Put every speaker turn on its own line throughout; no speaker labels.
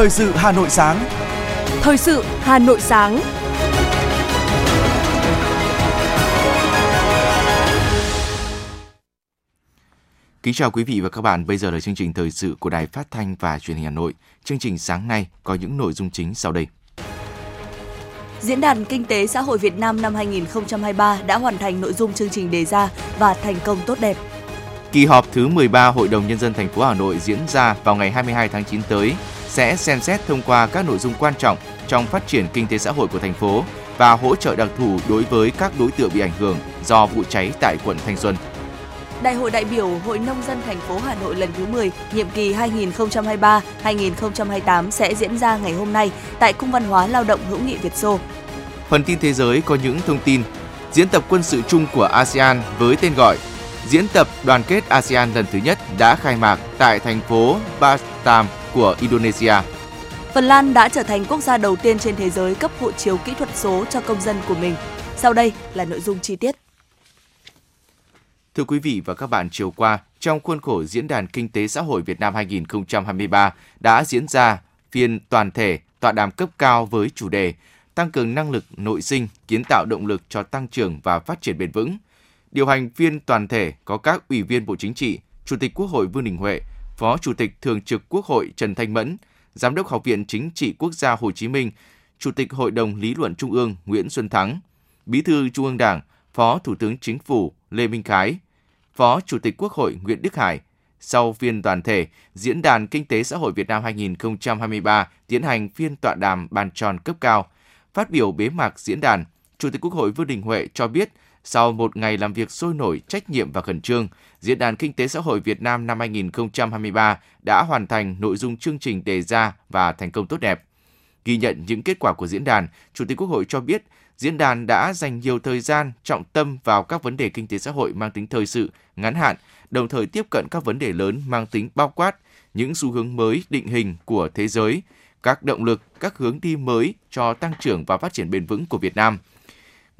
Thời sự Hà Nội sáng.
Thời sự Hà Nội sáng.
Kính chào quý vị và các bạn, bây giờ là chương trình thời sự của Đài Phát thanh và Truyền hình Hà Nội. Chương trình sáng nay có những nội dung chính sau đây.
Diễn đàn Kinh tế Xã hội Việt Nam năm 2023 đã hoàn thành nội dung chương trình đề ra và thành công tốt đẹp.
Kỳ họp thứ 13 Hội đồng Nhân dân thành phố Hà Nội diễn ra vào ngày 22 tháng 9 tới sẽ xem xét thông qua các nội dung quan trọng trong phát triển kinh tế xã hội của thành phố và hỗ trợ đặc thù đối với các đối tượng bị ảnh hưởng do vụ cháy tại quận Thanh Xuân.
Đại hội đại biểu Hội nông dân thành phố Hà Nội lần thứ 10, nhiệm kỳ 2023-2028 sẽ diễn ra ngày hôm nay tại Cung văn hóa Lao động Hữu nghị Việt Xô.
Phần tin thế giới có những thông tin diễn tập quân sự chung của ASEAN với tên gọi Diễn tập đoàn kết ASEAN lần thứ nhất đã khai mạc tại thành phố Batam của Indonesia.
Phần Lan đã trở thành quốc gia đầu tiên trên thế giới cấp hộ chiếu kỹ thuật số cho công dân của mình. Sau đây là nội dung chi tiết.
Thưa quý vị và các bạn, chiều qua, trong khuôn khổ Diễn đàn Kinh tế Xã hội Việt Nam 2023 đã diễn ra phiên toàn thể tọa đàm cấp cao với chủ đề Tăng cường năng lực nội sinh, kiến tạo động lực cho tăng trưởng và phát triển bền vững. Điều hành phiên toàn thể có các ủy viên Bộ Chính trị, Chủ tịch Quốc hội Vương Đình Huệ, Phó Chủ tịch Thường trực Quốc hội Trần Thanh Mẫn, Giám đốc Học viện Chính trị Quốc gia Hồ Chí Minh, Chủ tịch Hội đồng Lý luận Trung ương Nguyễn Xuân Thắng, Bí thư Trung ương Đảng, Phó Thủ tướng Chính phủ Lê Minh Khái, Phó Chủ tịch Quốc hội Nguyễn Đức Hải. Sau phiên toàn thể, Diễn đàn Kinh tế Xã hội Việt Nam 2023 tiến hành phiên tọa đàm bàn tròn cấp cao. Phát biểu bế mạc diễn đàn, Chủ tịch Quốc hội Vương Đình Huệ cho biết, sau một ngày làm việc sôi nổi, trách nhiệm và khẩn trương, Diễn đàn Kinh tế Xã hội Việt Nam năm 2023 đã hoàn thành nội dung chương trình đề ra và thành công tốt đẹp. Ghi nhận những kết quả của diễn đàn, Chủ tịch Quốc hội cho biết diễn đàn đã dành nhiều thời gian trọng tâm vào các vấn đề kinh tế xã hội mang tính thời sự, ngắn hạn, đồng thời tiếp cận các vấn đề lớn mang tính bao quát, những xu hướng mới định hình của thế giới, các động lực, các hướng đi mới cho tăng trưởng và phát triển bền vững của Việt Nam.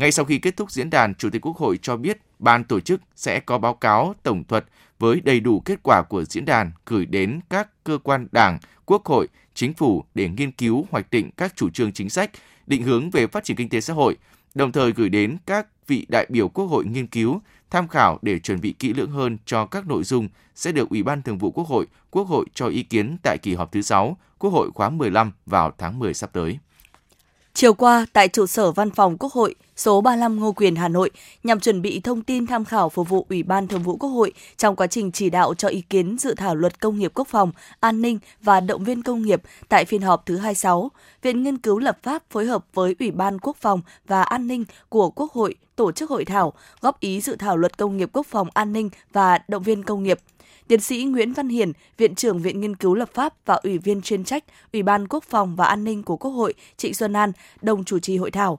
Ngay sau khi kết thúc diễn đàn, Chủ tịch Quốc hội cho biết ban tổ chức sẽ có báo cáo tổng thuật với đầy đủ kết quả của diễn đàn gửi đến các cơ quan đảng, quốc hội, chính phủ để nghiên cứu hoạch định các chủ trương chính sách, định hướng về phát triển kinh tế xã hội, đồng thời gửi đến các vị đại biểu Quốc hội nghiên cứu, tham khảo để chuẩn bị kỹ lưỡng hơn cho các nội dung sẽ được Ủy ban Thường vụ Quốc hội, Quốc hội cho ý kiến tại kỳ họp thứ 6, Quốc hội khóa 15 vào tháng 10 sắp tới.
Chiều qua, tại trụ sở Văn phòng Quốc hội, số 35 Ngô Quyền Hà Nội, nhằm chuẩn bị thông tin tham khảo phục vụ Ủy ban Thường vụ Quốc hội trong quá trình chỉ đạo cho ý kiến dự thảo luật công nghiệp quốc phòng, an ninh và động viên công nghiệp tại phiên họp thứ 26, Viện Nghiên cứu Lập pháp phối hợp với Ủy ban Quốc phòng và An ninh của Quốc hội tổ chức hội thảo góp ý dự thảo luật công nghiệp quốc phòng an ninh và động viên công nghiệp Tiến sĩ Nguyễn Văn Hiển, Viện trưởng Viện Nghiên cứu Lập pháp và Ủy viên chuyên trách Ủy ban Quốc phòng và An ninh của Quốc hội Trịnh Xuân An đồng chủ trì hội thảo.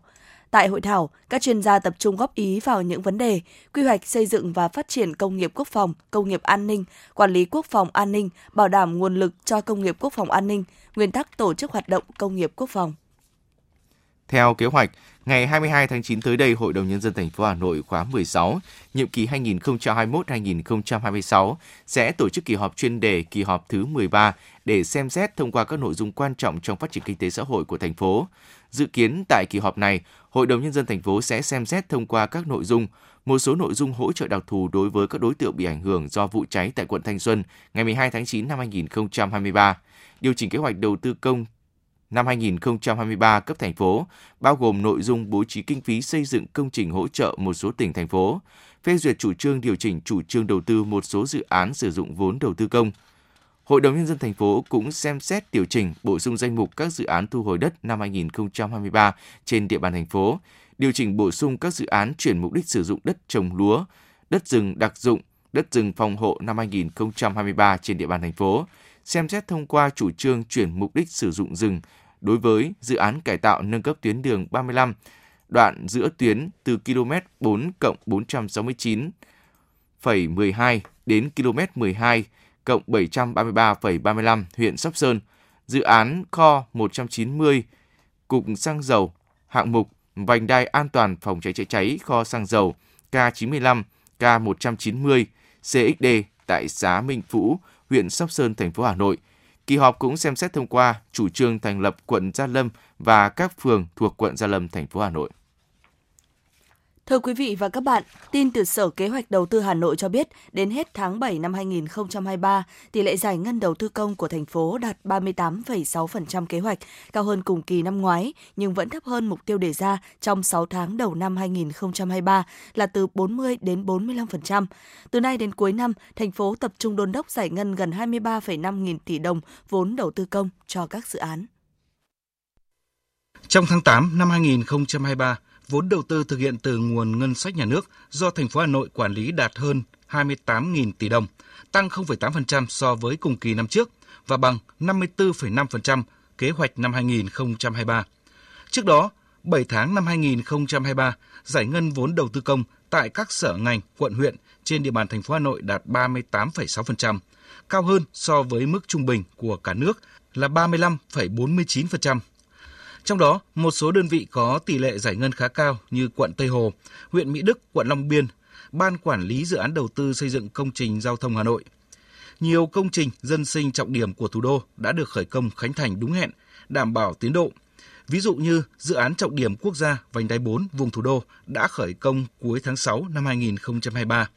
Tại hội thảo, các chuyên gia tập trung góp ý vào những vấn đề quy hoạch xây dựng và phát triển công nghiệp quốc phòng, công nghiệp an ninh, quản lý quốc phòng an ninh, bảo đảm nguồn lực cho công nghiệp quốc phòng an ninh, nguyên tắc tổ chức hoạt động công nghiệp quốc phòng.
Theo kế hoạch, ngày 22 tháng 9 tới đây, Hội đồng Nhân dân thành phố Hà Nội khóa 16, nhiệm kỳ 2021-2026 sẽ tổ chức kỳ họp chuyên đề kỳ họp thứ 13 để xem xét thông qua các nội dung quan trọng trong phát triển kinh tế xã hội của thành phố. Dự kiến tại kỳ họp này, Hội đồng Nhân dân thành phố sẽ xem xét thông qua các nội dung một số nội dung hỗ trợ đặc thù đối với các đối tượng bị ảnh hưởng do vụ cháy tại quận Thanh Xuân ngày 12 tháng 9 năm 2023, điều chỉnh kế hoạch đầu tư công năm 2023 cấp thành phố, bao gồm nội dung bố trí kinh phí xây dựng công trình hỗ trợ một số tỉnh thành phố, phê duyệt chủ trương điều chỉnh chủ trương đầu tư một số dự án sử dụng vốn đầu tư công. Hội đồng nhân dân thành phố cũng xem xét điều chỉnh bổ sung danh mục các dự án thu hồi đất năm 2023 trên địa bàn thành phố, điều chỉnh bổ sung các dự án chuyển mục đích sử dụng đất trồng lúa, đất rừng đặc dụng, đất rừng phòng hộ năm 2023 trên địa bàn thành phố, xem xét thông qua chủ trương chuyển mục đích sử dụng rừng đối với dự án cải tạo nâng cấp tuyến đường 35, đoạn giữa tuyến từ km 4 cộng 469,12 đến km 12 cộng 733,35 huyện Sóc Sơn, dự án kho 190, cục xăng dầu, hạng mục vành đai an toàn phòng cháy chữa cháy kho xăng dầu K95, K190, CXD tại xã Minh Phú, huyện Sóc Sơn, thành phố Hà Nội – Kỳ họp cũng xem xét thông qua chủ trương thành lập quận Gia Lâm và các phường thuộc quận Gia Lâm, thành phố Hà Nội.
Thưa quý vị và các bạn, tin từ Sở Kế hoạch Đầu tư Hà Nội cho biết, đến hết tháng 7 năm 2023, tỷ lệ giải ngân đầu tư công của thành phố đạt 38,6% kế hoạch, cao hơn cùng kỳ năm ngoái, nhưng vẫn thấp hơn mục tiêu đề ra trong 6 tháng đầu năm 2023 là từ 40 đến 45%. Từ nay đến cuối năm, thành phố tập trung đôn đốc giải ngân gần 23,5 nghìn tỷ đồng vốn đầu tư công cho các dự án.
Trong tháng 8 năm 2023, vốn đầu tư thực hiện từ nguồn ngân sách nhà nước do thành phố Hà Nội quản lý đạt hơn 28.000 tỷ đồng, tăng 0,8% so với cùng kỳ năm trước và bằng 54,5% kế hoạch năm 2023. Trước đó, 7 tháng năm 2023, giải ngân vốn đầu tư công tại các sở ngành, quận huyện trên địa bàn thành phố Hà Nội đạt 38,6%, cao hơn so với mức trung bình của cả nước là 35,49%. Trong đó, một số đơn vị có tỷ lệ giải ngân khá cao như quận Tây Hồ, huyện Mỹ Đức, quận Long Biên, Ban Quản lý Dự án Đầu tư xây dựng công trình giao thông Hà Nội. Nhiều công trình dân sinh trọng điểm của thủ đô đã được khởi công khánh thành đúng hẹn, đảm bảo tiến độ. Ví dụ như dự án trọng điểm quốc gia vành đai 4 vùng thủ đô đã khởi công cuối tháng 6 năm 2023.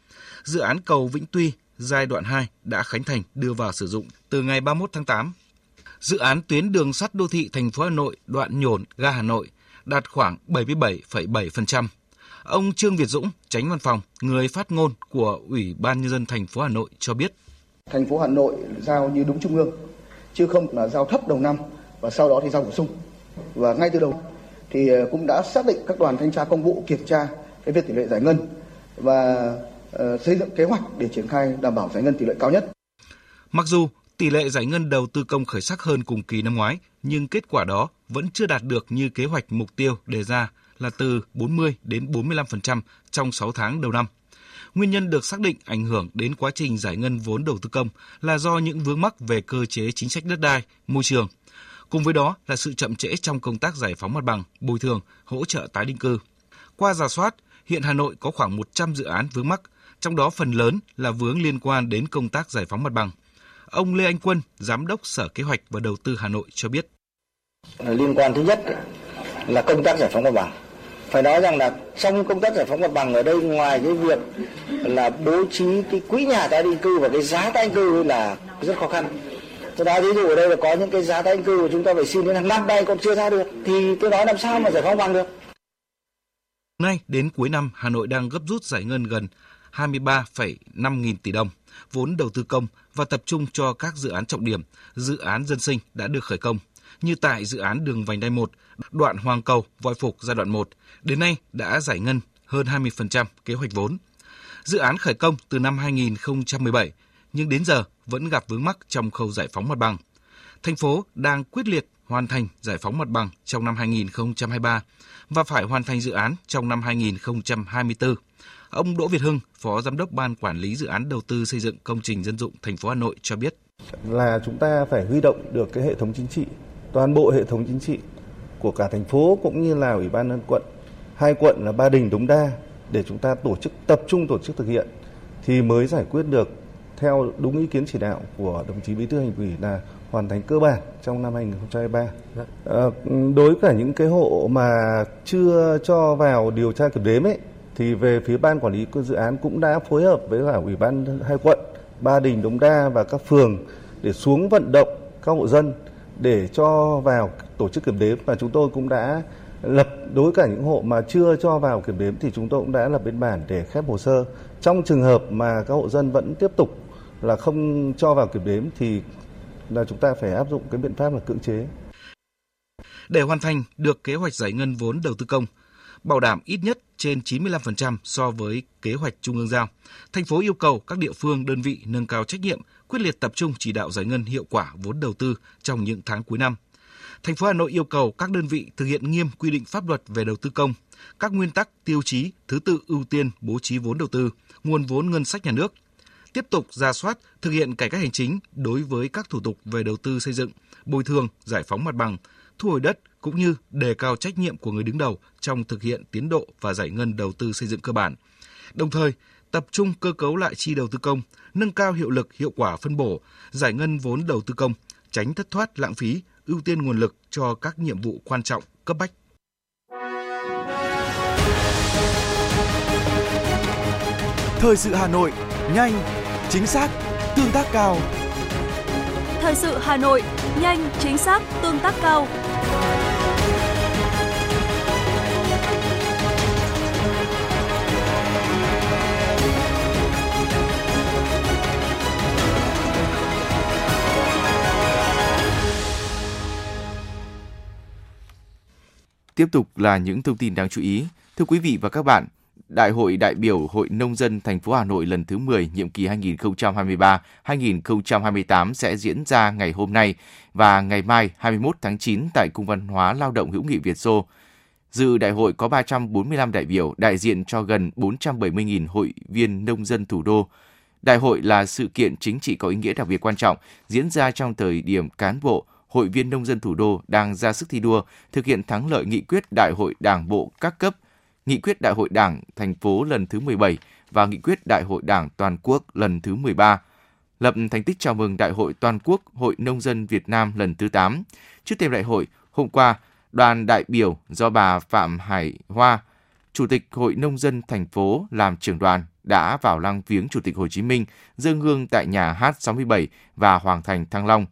Dự án cầu Vĩnh Tuy giai đoạn 2 đã khánh thành đưa vào sử dụng từ ngày 31 tháng 8 dự án tuyến đường sắt đô thị thành phố Hà Nội đoạn nhổn ga Hà Nội đạt khoảng 77,7%. Ông Trương Việt Dũng, tránh văn phòng, người phát ngôn của Ủy ban nhân dân thành phố Hà Nội cho biết:
Thành phố Hà Nội giao như đúng trung ương, chứ không là giao thấp đầu năm và sau đó thì giao bổ sung. Và ngay từ đầu thì ờ, cũng đã xác định các đoàn thanh tra công vụ kiểm tra cái việc tỷ lệ giải ngân và uh, xây dựng kế hoạch để triển khai đảm bảo giải ngân tỷ lệ cao nhất.
Mặc dù Tỷ lệ giải ngân đầu tư công khởi sắc hơn cùng kỳ năm ngoái, nhưng kết quả đó vẫn chưa đạt được như kế hoạch mục tiêu đề ra là từ 40 đến 45% trong 6 tháng đầu năm. Nguyên nhân được xác định ảnh hưởng đến quá trình giải ngân vốn đầu tư công là do những vướng mắc về cơ chế chính sách đất đai, môi trường. Cùng với đó là sự chậm trễ trong công tác giải phóng mặt bằng, bồi thường, hỗ trợ tái định cư. Qua giả soát, hiện Hà Nội có khoảng 100 dự án vướng mắc, trong đó phần lớn là vướng liên quan đến công tác giải phóng mặt bằng – Ông Lê Anh Quân, Giám đốc Sở Kế hoạch và Đầu tư Hà Nội cho biết.
Liên quan thứ nhất là công tác giải phóng mặt bằng. Phải nói rằng là trong công tác giải phóng mặt bằng ở đây ngoài cái việc là bố trí cái quỹ nhà tái định cư và cái giá tái định cư là rất khó khăn. Tôi nói ví dụ ở đây là có những cái giá tái định cư của chúng ta phải xin đến hàng năm nay còn chưa ra được thì tôi nói làm sao mà giải phóng bằng được.
Nay đến cuối năm Hà Nội đang gấp rút giải ngân gần 23,5 nghìn tỷ đồng vốn đầu tư công và tập trung cho các dự án trọng điểm, dự án dân sinh đã được khởi công, như tại dự án đường vành đai 1, đoạn Hoàng Cầu, Voi Phục giai đoạn 1, đến nay đã giải ngân hơn 20% kế hoạch vốn. Dự án khởi công từ năm 2017, nhưng đến giờ vẫn gặp vướng mắc trong khâu giải phóng mặt bằng. Thành phố đang quyết liệt hoàn thành giải phóng mặt bằng trong năm 2023 và phải hoàn thành dự án trong năm 2024. Ông Đỗ Việt Hưng, Phó Giám đốc Ban Quản lý Dự án Đầu tư xây dựng công trình dân dụng thành phố Hà Nội cho biết.
Là chúng ta phải huy động được cái hệ thống chính trị, toàn bộ hệ thống chính trị của cả thành phố cũng như là Ủy ban nhân quận. Hai quận là Ba Đình, Đống Đa để chúng ta tổ chức tập trung tổ chức thực hiện thì mới giải quyết được theo đúng ý kiến chỉ đạo của đồng chí Bí thư Thành ủy là hoàn thành cơ bản trong năm 2023. À, ờ, đối với cả những cái hộ mà chưa cho vào điều tra kiểm đếm ấy thì về phía ban quản lý dự án cũng đã phối hợp với cả ủy ban hai quận Ba Đình, Đống Đa và các phường để xuống vận động các hộ dân để cho vào tổ chức kiểm đếm và chúng tôi cũng đã lập đối cả những hộ mà chưa cho vào kiểm đếm thì chúng tôi cũng đã lập biên bản để khép hồ sơ. Trong trường hợp mà các hộ dân vẫn tiếp tục là không cho vào kiểm đếm thì là chúng ta phải áp dụng cái biện pháp là cưỡng chế.
Để hoàn thành được kế hoạch giải ngân vốn đầu tư công, bảo đảm ít nhất trên 95% so với kế hoạch trung ương giao. Thành phố yêu cầu các địa phương, đơn vị nâng cao trách nhiệm, quyết liệt tập trung chỉ đạo giải ngân hiệu quả vốn đầu tư trong những tháng cuối năm. Thành phố Hà Nội yêu cầu các đơn vị thực hiện nghiêm quy định pháp luật về đầu tư công, các nguyên tắc, tiêu chí, thứ tự ưu tiên bố trí vốn đầu tư, nguồn vốn ngân sách nhà nước, tiếp tục ra soát, thực hiện cải cách hành chính đối với các thủ tục về đầu tư xây dựng, bồi thường, giải phóng mặt bằng, thu hồi đất cũng như đề cao trách nhiệm của người đứng đầu trong thực hiện tiến độ và giải ngân đầu tư xây dựng cơ bản. Đồng thời, tập trung cơ cấu lại chi đầu tư công, nâng cao hiệu lực hiệu quả phân bổ, giải ngân vốn đầu tư công, tránh thất thoát lãng phí, ưu tiên nguồn lực cho các nhiệm vụ quan trọng, cấp bách.
Thời sự Hà Nội, nhanh, chính xác, tương tác cao.
Thời sự Hà Nội, nhanh, chính xác, tương tác cao.
Tiếp tục là những thông tin đáng chú ý. Thưa quý vị và các bạn, Đại hội đại biểu Hội Nông dân thành phố Hà Nội lần thứ 10 nhiệm kỳ 2023-2028 sẽ diễn ra ngày hôm nay và ngày mai 21 tháng 9 tại Cung văn hóa Lao động hữu nghị Việt Xô. Dự đại hội có 345 đại biểu đại diện cho gần 470.000 hội viên nông dân thủ đô. Đại hội là sự kiện chính trị có ý nghĩa đặc biệt quan trọng diễn ra trong thời điểm cán bộ, hội viên nông dân thủ đô đang ra sức thi đua thực hiện thắng lợi nghị quyết Đại hội Đảng bộ các cấp, nghị quyết Đại hội Đảng thành phố lần thứ 17 và nghị quyết Đại hội Đảng toàn quốc lần thứ 13, lập thành tích chào mừng Đại hội toàn quốc Hội nông dân Việt Nam lần thứ 8. Trước thềm đại hội, hôm qua, đoàn đại biểu do bà Phạm Hải Hoa, Chủ tịch Hội nông dân thành phố làm trưởng đoàn đã vào lăng viếng Chủ tịch Hồ Chí Minh, dâng hương tại nhà H67 và Hoàng thành Thăng Long.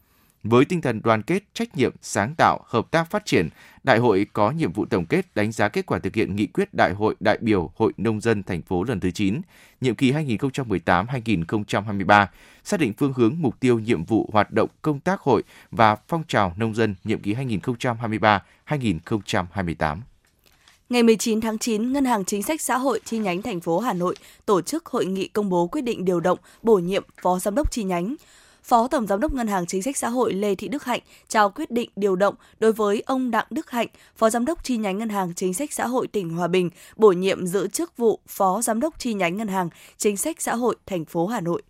Với tinh thần đoàn kết, trách nhiệm, sáng tạo, hợp tác phát triển, đại hội có nhiệm vụ tổng kết đánh giá kết quả thực hiện nghị quyết Đại hội đại biểu Hội nông dân thành phố lần thứ 9, nhiệm kỳ 2018-2023, xác định phương hướng mục tiêu nhiệm vụ hoạt động công tác hội và phong trào nông dân nhiệm kỳ 2023-2028.
Ngày 19 tháng 9, Ngân hàng Chính sách Xã hội chi nhánh thành phố Hà Nội tổ chức hội nghị công bố quyết định điều động, bổ nhiệm Phó Giám đốc chi nhánh. Phó Tổng Giám đốc Ngân hàng Chính sách Xã hội Lê Thị Đức Hạnh trao quyết định điều động đối với ông Đặng Đức Hạnh, Phó Giám đốc chi nhánh Ngân hàng Chính sách Xã hội tỉnh Hòa Bình, bổ nhiệm giữ chức vụ Phó Giám đốc chi nhánh Ngân hàng Chính sách Xã hội thành phố Hà Nội.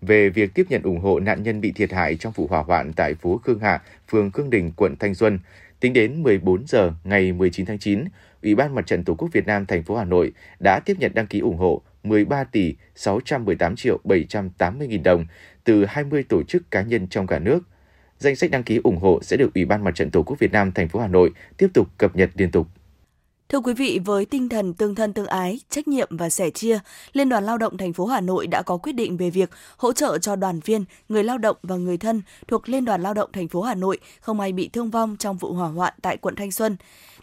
Về việc tiếp nhận ủng hộ nạn nhân bị thiệt hại trong vụ hỏa hoạn tại phố Khương Hạ, phường Khương Đình, quận Thanh Xuân, tính đến 14 giờ ngày 19 tháng 9, Ủy ban Mặt trận Tổ quốc Việt Nam thành phố Hà Nội đã tiếp nhận đăng ký ủng hộ 13 tỷ 618 triệu 780 nghìn đồng từ 20 tổ chức cá nhân trong cả nước. Danh sách đăng ký ủng hộ sẽ được Ủy ban Mặt trận Tổ quốc Việt Nam thành phố Hà Nội tiếp tục cập nhật liên tục.
Thưa quý vị, với tinh thần tương thân tương ái, trách nhiệm và sẻ chia, Liên đoàn Lao động thành phố Hà Nội đã có quyết định về việc hỗ trợ cho đoàn viên, người lao động và người thân thuộc Liên đoàn Lao động thành phố Hà Nội không ai bị thương vong trong vụ hỏa hoạn tại quận Thanh Xuân.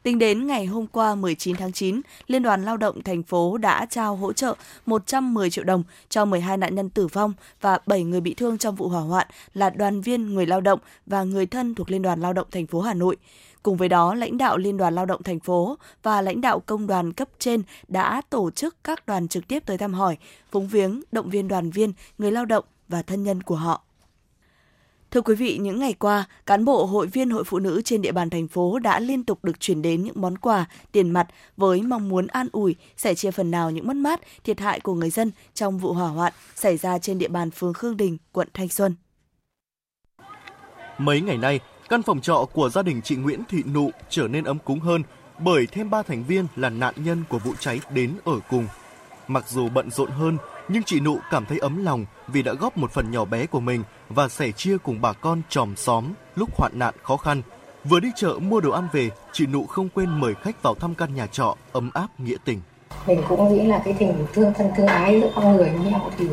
Tính đến ngày hôm qua 19 tháng 9, Liên đoàn Lao động thành phố đã trao hỗ trợ 110 triệu đồng cho 12 nạn nhân tử vong và 7 người bị thương trong vụ hỏa hoạn là đoàn viên, người lao động và người thân thuộc Liên đoàn Lao động thành phố Hà Nội. Cùng với đó, lãnh đạo Liên đoàn Lao động thành phố và lãnh đạo công đoàn cấp trên đã tổ chức các đoàn trực tiếp tới thăm hỏi, phúng viếng, động viên đoàn viên, người lao động và thân nhân của họ. Thưa quý vị, những ngày qua, cán bộ hội viên hội phụ nữ trên địa bàn thành phố đã liên tục được chuyển đến những món quà, tiền mặt với mong muốn an ủi, sẻ chia phần nào những mất mát, thiệt hại của người dân trong vụ hỏa hoạn xảy ra trên địa bàn phường Khương Đình, quận Thanh Xuân.
Mấy ngày nay, căn phòng trọ của gia đình chị Nguyễn Thị Nụ trở nên ấm cúng hơn bởi thêm ba thành viên là nạn nhân của vụ cháy đến ở cùng. Mặc dù bận rộn hơn, nhưng chị Nụ cảm thấy ấm lòng vì đã góp một phần nhỏ bé của mình và sẻ chia cùng bà con tròm xóm lúc hoạn nạn khó khăn. Vừa đi chợ mua đồ ăn về, chị Nụ không quên mời khách vào thăm căn nhà trọ ấm áp nghĩa tình.
Mình cũng nghĩ là cái tình thương thân thương ái giữa con người với nhau thì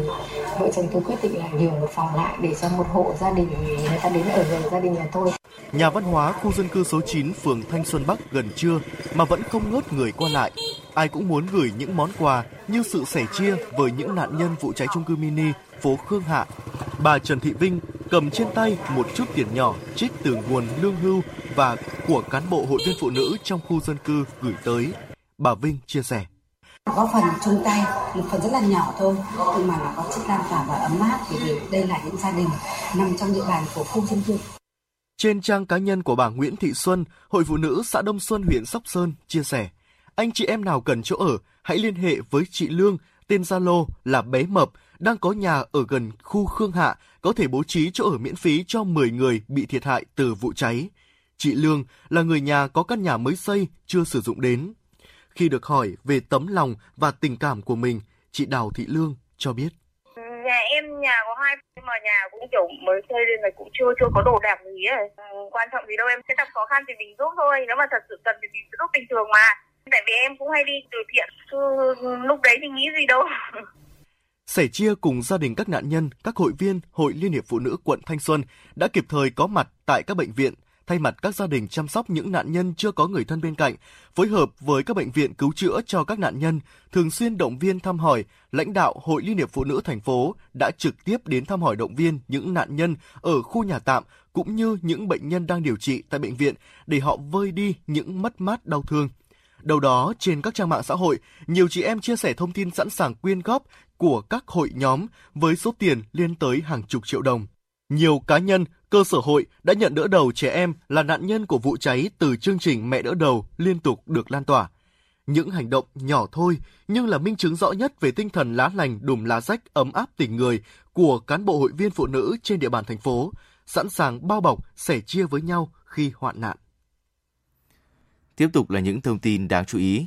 vợ chồng tôi quyết định là nhường một phòng lại để cho một hộ gia đình người ta đến ở gần gia đình nhà tôi.
Nhà văn hóa khu dân cư số 9 phường Thanh Xuân Bắc gần trưa mà vẫn không ngớt người qua lại. Ai cũng muốn gửi những món quà như sự sẻ chia với những nạn nhân vụ cháy chung cư mini, phố Khương Hạ. Bà Trần Thị Vinh cầm trên tay một chút tiền nhỏ trích từ nguồn lương hưu và của cán bộ hội viên phụ nữ trong khu dân cư gửi tới. Bà Vinh chia sẻ
góp phần chung tay một phần rất là nhỏ thôi nhưng mà nó có sức lan tỏa và ấm áp vì đây là những gia đình nằm trong địa bàn của khu dân cư
trên trang cá nhân của bà Nguyễn Thị Xuân, Hội Phụ nữ xã Đông Xuân, huyện Sóc Sơn, chia sẻ, anh chị em nào cần chỗ ở, hãy liên hệ với chị Lương, tên Zalo là bé Mập, đang có nhà ở gần khu Khương Hạ, có thể bố trí chỗ ở miễn phí cho 10 người bị thiệt hại từ vụ cháy. Chị Lương là người nhà có căn nhà mới xây, chưa sử dụng đến. Khi được hỏi về tấm lòng và tình cảm của mình, chị Đào Thị Lương cho biết.
nhà em nhà có hai mà nhà cũng kiểu mới xây nên là cũng chưa chưa có đồ đạc gì ấy. Ừ, quan trọng gì đâu em sẽ gặp khó khăn thì mình giúp thôi. Nếu mà thật sự cần thì mình sẽ giúp bình thường mà. Tại vì em cũng hay đi từ thiện chứ lúc đấy thì nghĩ gì đâu.
Sẻ chia cùng gia đình các nạn nhân, các hội viên Hội Liên hiệp Phụ nữ quận Thanh Xuân đã kịp thời có mặt tại các bệnh viện, thay mặt các gia đình chăm sóc những nạn nhân chưa có người thân bên cạnh, phối hợp với các bệnh viện cứu chữa cho các nạn nhân, thường xuyên động viên thăm hỏi, lãnh đạo Hội Liên hiệp Phụ nữ thành phố đã trực tiếp đến thăm hỏi động viên những nạn nhân ở khu nhà tạm cũng như những bệnh nhân đang điều trị tại bệnh viện để họ vơi đi những mất mát đau thương. Đầu đó, trên các trang mạng xã hội, nhiều chị em chia sẻ thông tin sẵn sàng quyên góp của các hội nhóm với số tiền lên tới hàng chục triệu đồng. Nhiều cá nhân, cơ sở hội đã nhận đỡ đầu trẻ em là nạn nhân của vụ cháy từ chương trình Mẹ đỡ đầu liên tục được lan tỏa. Những hành động nhỏ thôi nhưng là minh chứng rõ nhất về tinh thần lá lành đùm lá rách ấm áp tình người của cán bộ hội viên phụ nữ trên địa bàn thành phố, sẵn sàng bao bọc, sẻ chia với nhau khi hoạn nạn.
Tiếp tục là những thông tin đáng chú ý.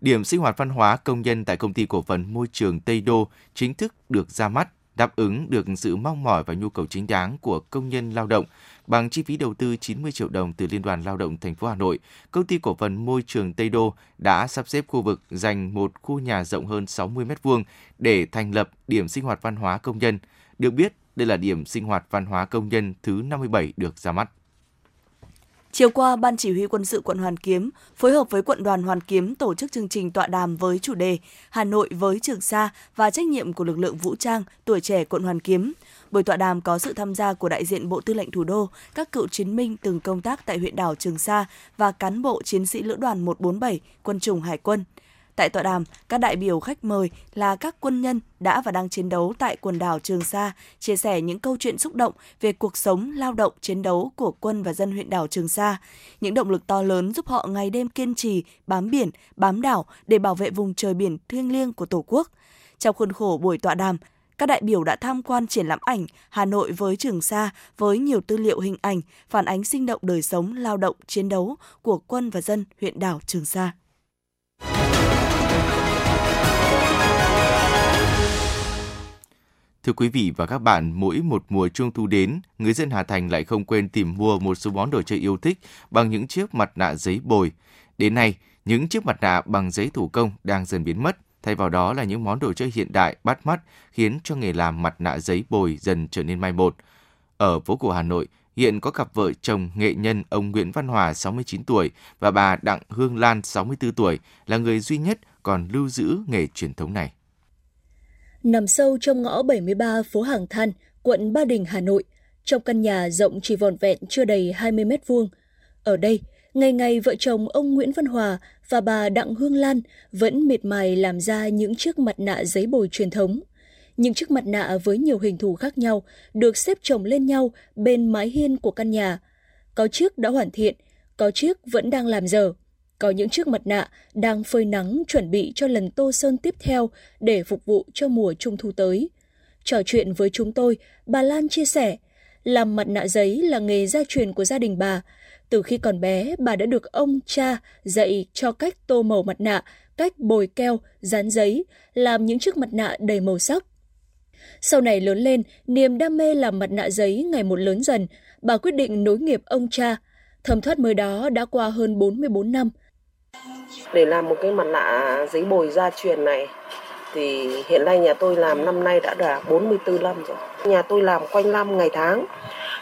Điểm sinh hoạt văn hóa công nhân tại công ty cổ phần môi trường Tây Đô chính thức được ra mắt, đáp ứng được sự mong mỏi và nhu cầu chính đáng của công nhân lao động bằng chi phí đầu tư 90 triệu đồng từ Liên đoàn Lao động thành phố Hà Nội. Công ty cổ phần môi trường Tây Đô đã sắp xếp khu vực dành một khu nhà rộng hơn 60 m2 để thành lập điểm sinh hoạt văn hóa công nhân. Được biết, đây là điểm sinh hoạt văn hóa công nhân thứ 57 được ra mắt.
Chiều qua, Ban Chỉ huy quân sự quận Hoàn Kiếm phối hợp với quận đoàn Hoàn Kiếm tổ chức chương trình tọa đàm với chủ đề Hà Nội với Trường Sa và trách nhiệm của lực lượng vũ trang tuổi trẻ quận Hoàn Kiếm. Buổi tọa đàm có sự tham gia của đại diện Bộ Tư lệnh Thủ đô, các cựu chiến binh từng công tác tại huyện đảo Trường Sa và cán bộ chiến sĩ lữ đoàn 147 quân chủng Hải quân. Tại tọa đàm, các đại biểu khách mời là các quân nhân đã và đang chiến đấu tại quần đảo Trường Sa, chia sẻ những câu chuyện xúc động về cuộc sống, lao động, chiến đấu của quân và dân huyện đảo Trường Sa, những động lực to lớn giúp họ ngày đêm kiên trì, bám biển, bám đảo để bảo vệ vùng trời biển thiêng liêng của Tổ quốc. Trong khuôn khổ buổi tọa đàm, các đại biểu đã tham quan triển lãm ảnh Hà Nội với Trường Sa với nhiều tư liệu hình ảnh phản ánh sinh động đời sống, lao động, chiến đấu của quân và dân huyện đảo Trường Sa.
Thưa quý vị và các bạn, mỗi một mùa trung thu đến, người dân Hà Thành lại không quên tìm mua một số món đồ chơi yêu thích bằng những chiếc mặt nạ giấy bồi. Đến nay, những chiếc mặt nạ bằng giấy thủ công đang dần biến mất, thay vào đó là những món đồ chơi hiện đại bắt mắt khiến cho nghề làm mặt nạ giấy bồi dần trở nên mai một. Ở phố cổ Hà Nội, hiện có cặp vợ chồng nghệ nhân ông Nguyễn Văn Hòa 69 tuổi và bà Đặng Hương Lan 64 tuổi là người duy nhất còn lưu giữ nghề truyền thống này
nằm sâu trong ngõ 73 phố Hàng Than, quận Ba Đình, Hà Nội, trong căn nhà rộng chỉ vòn vẹn chưa đầy 20 mét vuông. Ở đây, ngày ngày vợ chồng ông Nguyễn Văn Hòa và bà Đặng Hương Lan vẫn miệt mài làm ra những chiếc mặt nạ giấy bồi truyền thống. Những chiếc mặt nạ với nhiều hình thù khác nhau được xếp chồng lên nhau bên mái hiên của căn nhà. Có chiếc đã hoàn thiện, có chiếc vẫn đang làm dở. Có những chiếc mặt nạ đang phơi nắng chuẩn bị cho lần tô sơn tiếp theo để phục vụ cho mùa trung thu tới. Trò chuyện với chúng tôi, bà Lan chia sẻ, làm mặt nạ giấy là nghề gia truyền của gia đình bà. Từ khi còn bé, bà đã được ông cha dạy cho cách tô màu mặt nạ, cách bồi keo, dán giấy, làm những chiếc mặt nạ đầy màu sắc. Sau này lớn lên, niềm đam mê làm mặt nạ giấy ngày một lớn dần, bà quyết định nối nghiệp ông cha. Thầm thoát mới đó đã qua hơn 44 năm,
để làm một cái mặt nạ giấy bồi gia truyền này, thì hiện nay nhà tôi làm năm nay đã là 44 năm rồi. Nhà tôi làm quanh năm ngày tháng.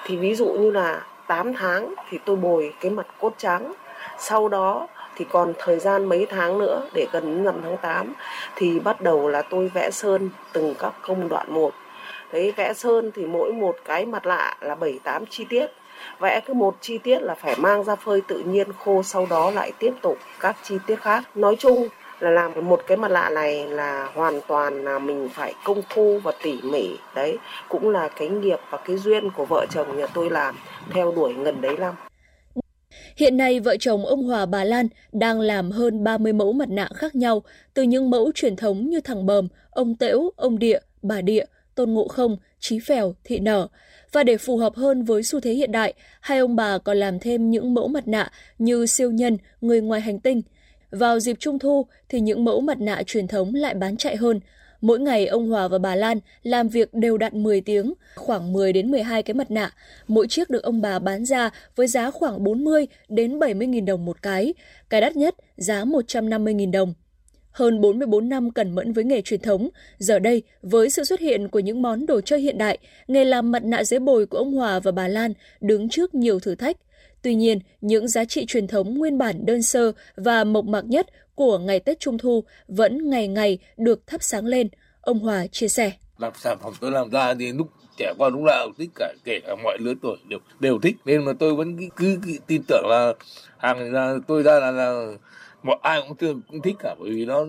Thì ví dụ như là 8 tháng thì tôi bồi cái mặt cốt trắng. Sau đó thì còn thời gian mấy tháng nữa để gần năm tháng 8 thì bắt đầu là tôi vẽ sơn từng các công đoạn một. Đấy, vẽ sơn thì mỗi một cái mặt lạ là 7 8 chi tiết vẽ cứ một chi tiết là phải mang ra phơi tự nhiên khô sau đó lại tiếp tục các chi tiết khác. Nói chung là làm một cái mặt lạ này là hoàn toàn là mình phải công phu và tỉ mỉ. Đấy cũng là cái nghiệp và cái duyên của vợ chồng nhà tôi làm theo đuổi gần đấy năm
Hiện nay, vợ chồng ông Hòa bà Lan đang làm hơn 30 mẫu mặt nạ khác nhau, từ những mẫu truyền thống như thằng bờm, ông tễu, ông địa, bà địa, tôn ngộ không, trí phèo, thị nở, và để phù hợp hơn với xu thế hiện đại, hai ông bà còn làm thêm những mẫu mặt nạ như siêu nhân, người ngoài hành tinh. Vào dịp Trung thu thì những mẫu mặt nạ truyền thống lại bán chạy hơn. Mỗi ngày ông Hòa và bà Lan làm việc đều đặn 10 tiếng, khoảng 10 đến 12 cái mặt nạ. Mỗi chiếc được ông bà bán ra với giá khoảng 40 đến 70 000 đồng một cái, cái đắt nhất giá 150 000 đồng. Hơn 44 năm cẩn mẫn với nghề truyền thống, giờ đây với sự xuất hiện của những món đồ chơi hiện đại, nghề làm mặt nạ giấy bồi của ông Hòa và bà Lan đứng trước nhiều thử thách. Tuy nhiên, những giá trị truyền thống nguyên bản đơn sơ và mộc mạc nhất của ngày Tết Trung Thu vẫn ngày ngày được thắp sáng lên, ông Hòa chia sẻ.
Làm sản phẩm tôi làm ra thì lúc trẻ con lúc nào thích cả kể cả mọi lứa tuổi đều đều thích nên mà tôi vẫn cứ, cứ, cứ tin tưởng là hàng là tôi ra là, là mọi ai cũng thường cũng thích cả bởi vì nó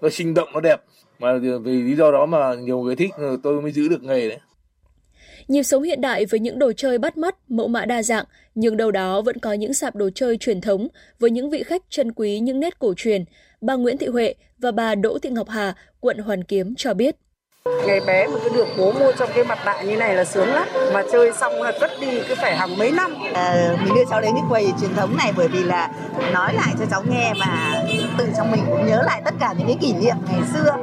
nó sinh động nó đẹp mà vì lý do đó mà nhiều người thích tôi mới giữ được nghề đấy
Nhịp sống hiện đại với những đồ chơi bắt mắt, mẫu mã đa dạng, nhưng đâu đó vẫn có những sạp đồ chơi truyền thống với những vị khách trân quý những nét cổ truyền. Bà Nguyễn Thị Huệ và bà Đỗ Thị Ngọc Hà, quận Hoàn Kiếm cho biết.
Ngày bé mà cứ được bố mua trong cái mặt nạ như này là sướng lắm. Mà chơi xong là cất đi cứ phải hàng mấy năm.
À, mình đưa cháu đến cái quầy truyền thống này bởi vì là nói lại cho cháu nghe và tự trong mình cũng nhớ lại tất cả những cái kỷ niệm ngày xưa.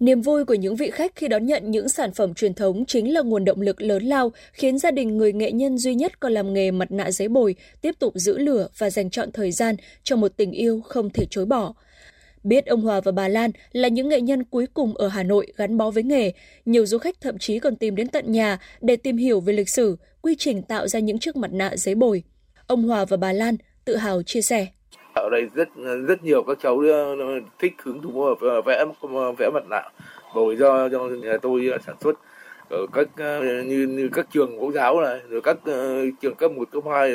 Niềm vui của những vị khách khi đón nhận những sản phẩm truyền thống chính là nguồn động lực lớn lao khiến gia đình người nghệ nhân duy nhất còn làm nghề mặt nạ giấy bồi tiếp tục giữ lửa và dành chọn thời gian cho một tình yêu không thể chối bỏ. Biết ông Hòa và bà Lan là những nghệ nhân cuối cùng ở Hà Nội gắn bó với nghề, nhiều du khách thậm chí còn tìm đến tận nhà để tìm hiểu về lịch sử, quy trình tạo ra những chiếc mặt nạ giấy bồi. Ông Hòa và bà Lan tự hào chia sẻ.
Ở đây rất rất nhiều các cháu ờ, thích hứng thú vẽ vẽ mặt nạ bồi do do nhà tôi ờ, sản xuất ở các ờ, như như các trường mẫu giáo này rồi các uh, trường cấp một cấp hai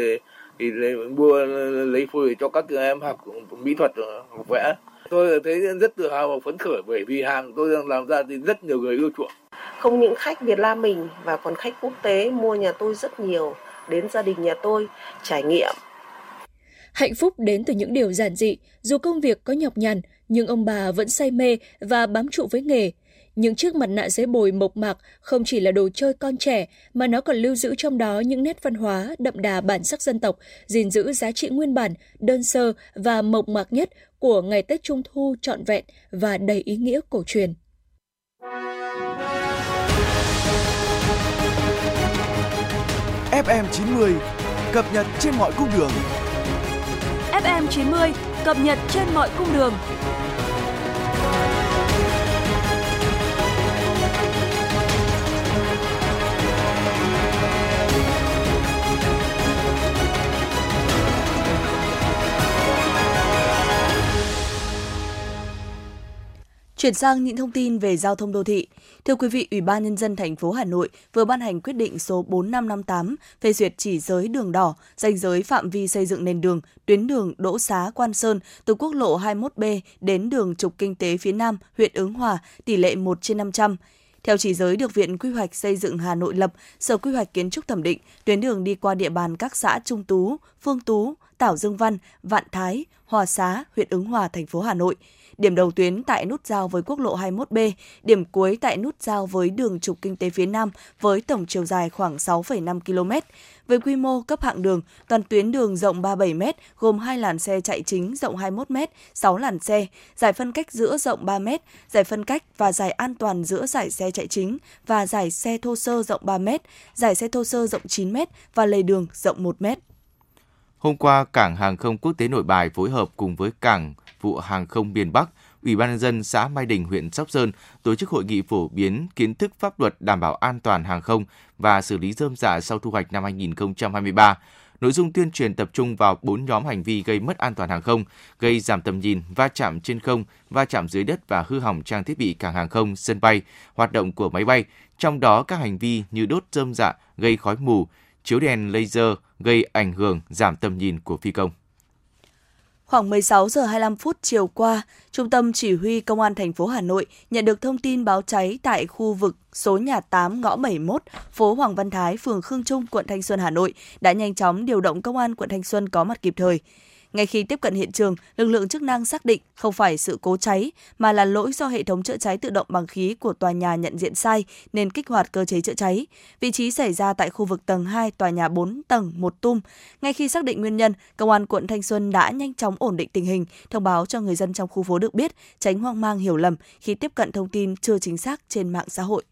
thì, thì mua lấy phôi cho các em học mỹ thuật học vẽ tôi thấy rất tự hào và phấn khởi bởi vì hàng tôi đang làm ra thì rất nhiều người yêu chuộng
không những khách Việt Nam mình và còn khách quốc tế mua nhà tôi rất nhiều đến gia đình nhà tôi trải nghiệm
Hạnh phúc đến từ những điều giản dị, dù công việc có nhọc nhằn, nhưng ông bà vẫn say mê và bám trụ với nghề. Những chiếc mặt nạ giấy bồi mộc mạc không chỉ là đồ chơi con trẻ mà nó còn lưu giữ trong đó những nét văn hóa đậm đà bản sắc dân tộc, gìn giữ giá trị nguyên bản, đơn sơ và mộc mạc nhất của ngày Tết Trung thu trọn vẹn và đầy ý nghĩa cổ truyền.
FM 90 cập nhật trên mọi cung đường.
FM 90 cập nhật trên mọi cung đường. Chuyển sang những thông tin về giao thông đô thị. Thưa quý vị, Ủy ban nhân dân thành phố Hà Nội vừa ban hành quyết định số 4558 phê duyệt chỉ giới đường đỏ, danh giới phạm vi xây dựng nền đường, tuyến đường Đỗ Xá Quan Sơn từ quốc lộ 21B đến đường trục kinh tế phía Nam, huyện Ứng Hòa, tỷ lệ 1 trên 500. Theo chỉ giới được Viện Quy hoạch Xây dựng Hà Nội lập, Sở Quy hoạch Kiến trúc thẩm định, tuyến đường đi qua địa bàn các xã Trung Tú, Phương Tú, Tảo Dương Văn, Vạn Thái, Hòa Xá, huyện Ứng Hòa, thành phố Hà Nội – điểm đầu tuyến tại nút giao với quốc lộ 21B, điểm cuối tại nút giao với đường trục kinh tế phía Nam với tổng chiều dài khoảng 6,5 km. Với quy mô cấp hạng đường, toàn tuyến đường rộng 37m gồm hai làn xe chạy chính rộng 21m, 6 làn xe, giải phân cách giữa rộng 3m, giải phân cách và giải an toàn giữa giải xe chạy chính và giải xe thô sơ rộng 3m, giải xe thô sơ rộng 9m và lề đường rộng 1m.
Hôm qua, Cảng Hàng không Quốc tế Nội Bài phối hợp cùng với Cảng vụ Hàng không miền Bắc, Ủy ban nhân dân xã Mai Đình, huyện Sóc Sơn tổ chức hội nghị phổ biến kiến thức pháp luật đảm bảo an toàn hàng không và xử lý rơm rạ dạ sau thu hoạch năm 2023. Nội dung tuyên truyền tập trung vào bốn nhóm hành vi gây mất an toàn hàng không, gây giảm tầm nhìn, va chạm trên không, va chạm dưới đất và hư hỏng trang thiết bị cảng hàng không, sân bay, hoạt động của máy bay. Trong đó các hành vi như đốt rơm dạ, gây khói mù, chiếu đèn laser gây ảnh hưởng giảm tầm nhìn của phi công.
Khoảng 16 giờ 25 phút chiều qua, Trung tâm Chỉ huy Công an thành phố Hà Nội nhận được thông tin báo cháy tại khu vực số nhà 8 ngõ 71, phố Hoàng Văn Thái, phường Khương Trung, quận Thanh Xuân, Hà Nội đã nhanh chóng điều động công an quận Thanh Xuân có mặt kịp thời. Ngay khi tiếp cận hiện trường, lực lượng chức năng xác định không phải sự cố cháy mà là lỗi do hệ thống chữa cháy tự động bằng khí của tòa nhà nhận diện sai nên kích hoạt cơ chế chữa cháy. Vị trí xảy ra tại khu vực tầng 2 tòa nhà 4 tầng một tum. Ngay khi xác định nguyên nhân, công an quận Thanh Xuân đã nhanh chóng ổn định tình hình, thông báo cho người dân trong khu phố được biết, tránh hoang mang hiểu lầm khi tiếp cận thông tin chưa chính xác trên mạng xã hội.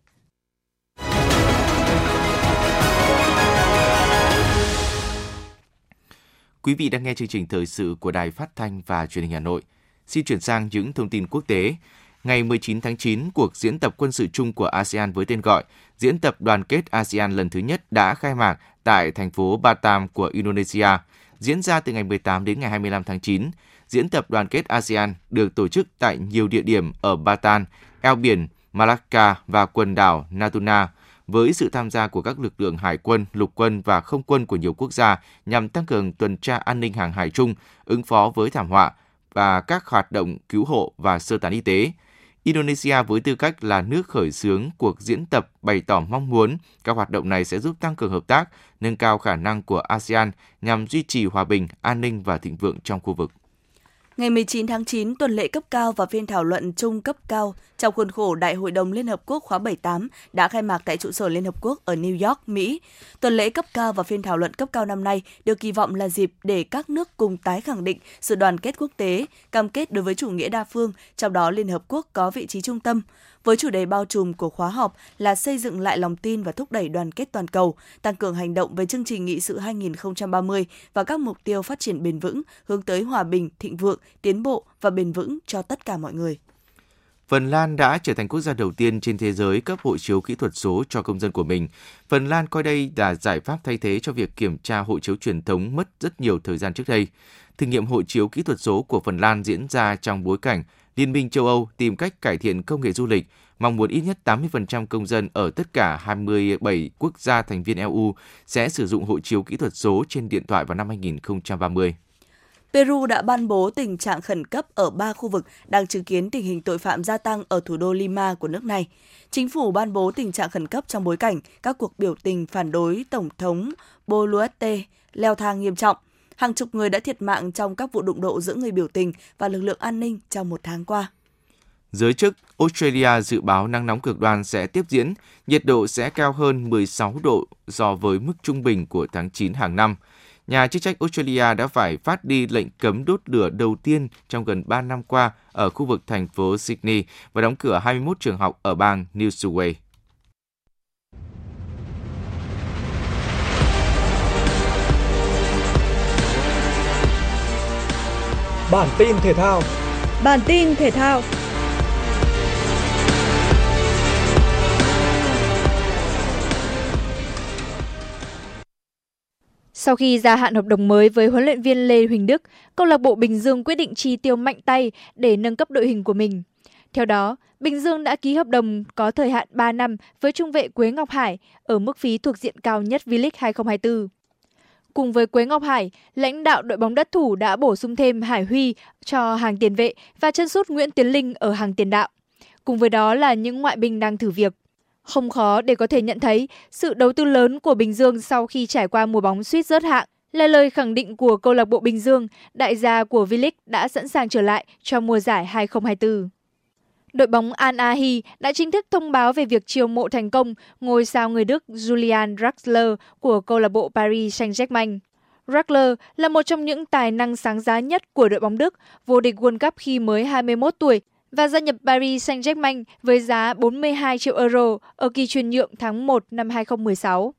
Quý vị đang nghe chương trình thời sự của Đài Phát thanh và Truyền hình Hà Nội. Xin chuyển sang những thông tin quốc tế. Ngày 19 tháng 9, cuộc diễn tập quân sự chung của ASEAN với tên gọi Diễn tập đoàn kết ASEAN lần thứ nhất đã khai mạc tại thành phố Batam của Indonesia, diễn ra từ ngày 18 đến ngày 25 tháng 9. Diễn tập đoàn kết ASEAN được tổ chức tại nhiều địa điểm ở Batam, eo biển Malacca và quần đảo Natuna – với sự tham gia của các lực lượng hải quân, lục quân và không quân của nhiều quốc gia nhằm tăng cường tuần tra an ninh hàng hải chung, ứng phó với thảm họa và các hoạt động cứu hộ và sơ tán y tế. Indonesia với tư cách là nước khởi xướng cuộc diễn tập bày tỏ mong muốn các hoạt động này sẽ giúp tăng cường hợp tác, nâng cao khả năng của ASEAN nhằm duy trì hòa bình, an ninh và thịnh vượng trong khu vực.
Ngày 19 tháng 9, tuần lễ cấp cao và phiên thảo luận chung cấp cao trong khuôn khổ Đại hội đồng Liên Hợp Quốc khóa 78 đã khai mạc tại trụ sở Liên Hợp Quốc ở New York, Mỹ. Tuần lễ cấp cao và phiên thảo luận cấp cao năm nay được kỳ vọng là dịp để các nước cùng tái khẳng định sự đoàn kết quốc tế, cam kết đối với chủ nghĩa đa phương, trong đó Liên Hợp Quốc có vị trí trung tâm với chủ đề bao trùm của khóa họp là xây dựng lại lòng tin và thúc đẩy đoàn kết toàn cầu, tăng cường hành động về chương trình nghị sự 2030 và các mục tiêu phát triển bền vững hướng tới hòa bình, thịnh vượng, tiến bộ và bền vững cho tất cả mọi người.
Phần Lan đã trở thành quốc gia đầu tiên trên thế giới cấp hộ chiếu kỹ thuật số cho công dân của mình. Phần Lan coi đây là giải pháp thay thế cho việc kiểm tra hộ chiếu truyền thống mất rất nhiều thời gian trước đây. Thử nghiệm hộ chiếu kỹ thuật số của Phần Lan diễn ra trong bối cảnh Liên minh châu Âu tìm cách cải thiện công nghệ du lịch, mong muốn ít nhất 80% công dân ở tất cả 27 quốc gia thành viên EU sẽ sử dụng hộ chiếu kỹ thuật số trên điện thoại vào năm 2030.
Peru đã ban bố tình trạng khẩn cấp ở ba khu vực đang chứng kiến tình hình tội phạm gia tăng ở thủ đô Lima của nước này. Chính phủ ban bố tình trạng khẩn cấp trong bối cảnh các cuộc biểu tình phản đối Tổng thống Boluarte leo thang nghiêm trọng. Hàng chục người đã thiệt mạng trong các vụ đụng độ giữa người biểu tình và lực lượng an ninh trong một tháng qua.
Giới chức Australia dự báo nắng nóng cực đoan sẽ tiếp diễn, nhiệt độ sẽ cao hơn 16 độ so với mức trung bình của tháng 9 hàng năm. Nhà chức trách Australia đã phải phát đi lệnh cấm đốt lửa đầu tiên trong gần 3 năm qua ở khu vực thành phố Sydney và đóng cửa 21 trường học ở bang New South Wales.
Bản tin thể thao.
Bản tin thể thao. Sau khi gia hạn hợp đồng mới với huấn luyện viên Lê Huỳnh Đức, câu lạc bộ Bình Dương quyết định chi tiêu mạnh tay để nâng cấp đội hình của mình. Theo đó, Bình Dương đã ký hợp đồng có thời hạn 3 năm với trung vệ Quế Ngọc Hải ở mức phí thuộc diện cao nhất V-League 2024. Cùng với Quế Ngọc Hải, lãnh đạo đội bóng đất thủ đã bổ sung thêm Hải Huy cho hàng tiền vệ và chân sút Nguyễn Tiến Linh ở hàng tiền đạo. Cùng với đó là những ngoại binh đang thử việc. Không khó để có thể nhận thấy sự đầu tư lớn của Bình Dương sau khi trải qua mùa bóng suýt rớt hạng là lời khẳng định của câu lạc bộ Bình Dương, đại gia của V-League đã sẵn sàng trở lại cho mùa giải 2024 đội bóng Al Ahly đã chính thức thông báo về việc chiêu mộ thành công ngôi sao người Đức Julian Draxler của câu lạc bộ Paris Saint-Germain. Draxler là một trong những tài năng sáng giá nhất của đội bóng Đức, vô địch World Cup khi mới 21 tuổi và gia nhập Paris Saint-Germain với giá 42 triệu euro ở kỳ chuyển nhượng tháng 1 năm 2016.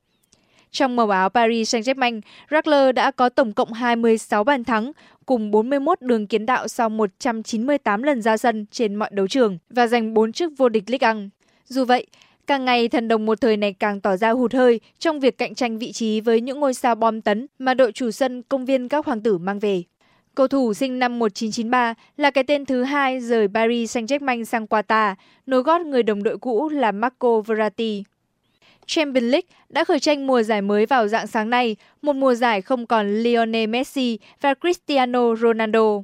Trong màu áo Paris Saint-Germain, Draxler đã có tổng cộng 26 bàn thắng, cùng 41 đường kiến tạo sau 198 lần ra sân trên mọi đấu trường và giành 4 chức vô địch Ligue 1. Dù vậy, càng ngày thần đồng một thời này càng tỏ ra hụt hơi trong việc cạnh tranh vị trí với những ngôi sao bom tấn mà đội chủ sân công viên các hoàng tử mang về. Cầu thủ sinh năm 1993 là cái tên thứ hai rời Paris Saint-Germain sang Qatar, nối gót người đồng đội cũ là Marco Verratti. Champions League đã khởi tranh mùa giải mới vào dạng sáng nay, một mùa giải không còn Lionel Messi và Cristiano Ronaldo.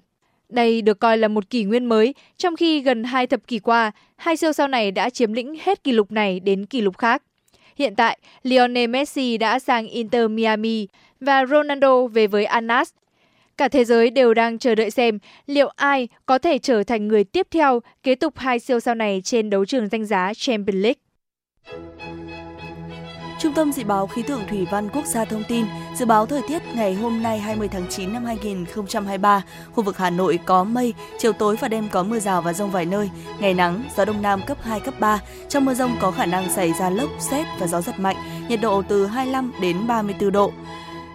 Đây được coi là một kỷ nguyên mới, trong khi gần hai thập kỷ qua, hai siêu sao này đã chiếm lĩnh hết kỷ lục này đến kỷ lục khác. Hiện tại, Lionel Messi đã sang Inter Miami và Ronaldo về với Anas. Cả thế giới đều đang chờ đợi xem liệu ai có thể trở thành người tiếp theo kế tục hai siêu sao này trên đấu trường danh giá Champions League.
Trung tâm Dự báo Khí tượng Thủy văn Quốc gia thông tin, dự báo thời tiết ngày hôm nay 20 tháng 9 năm 2023, khu vực Hà Nội có mây, chiều tối và đêm có mưa rào và rông vài nơi, ngày nắng, gió đông nam cấp 2, cấp 3. Trong mưa rông có khả năng xảy ra lốc, xét và gió giật mạnh, nhiệt độ từ 25 đến 34 độ.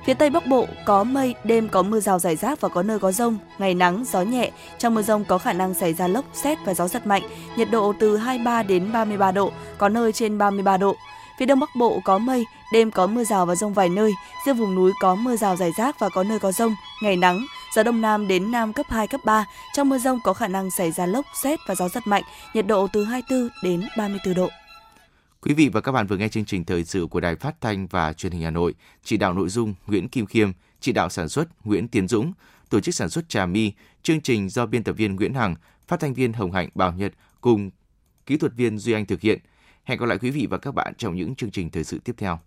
Phía Tây Bắc Bộ có mây, đêm có mưa rào rải rác và có nơi có rông, ngày nắng, gió nhẹ. Trong mưa rông có khả năng xảy ra lốc, xét và gió giật mạnh, nhiệt độ từ 23 đến 33 độ, có nơi trên 33 độ. Phía Đông Bắc Bộ có mây, đêm có mưa rào và rông vài nơi, riêng vùng núi có mưa rào rải rác và có nơi có rông, ngày nắng, gió Đông Nam đến Nam cấp 2, cấp 3. Trong mưa rông có khả năng xảy ra lốc, xét và gió giật mạnh, nhiệt độ từ 24 đến 34 độ.
Quý vị và các bạn vừa nghe chương trình thời sự của Đài Phát thanh và Truyền hình Hà Nội, chỉ đạo nội dung Nguyễn Kim Khiêm, chỉ đạo sản xuất Nguyễn Tiến Dũng, tổ chức sản xuất Trà Mi, chương trình do biên tập viên Nguyễn Hằng, phát thanh viên Hồng Hạnh Bảo Nhật cùng kỹ thuật viên Duy Anh thực hiện. Hẹn gặp lại quý vị và các bạn trong những chương trình thời sự tiếp theo.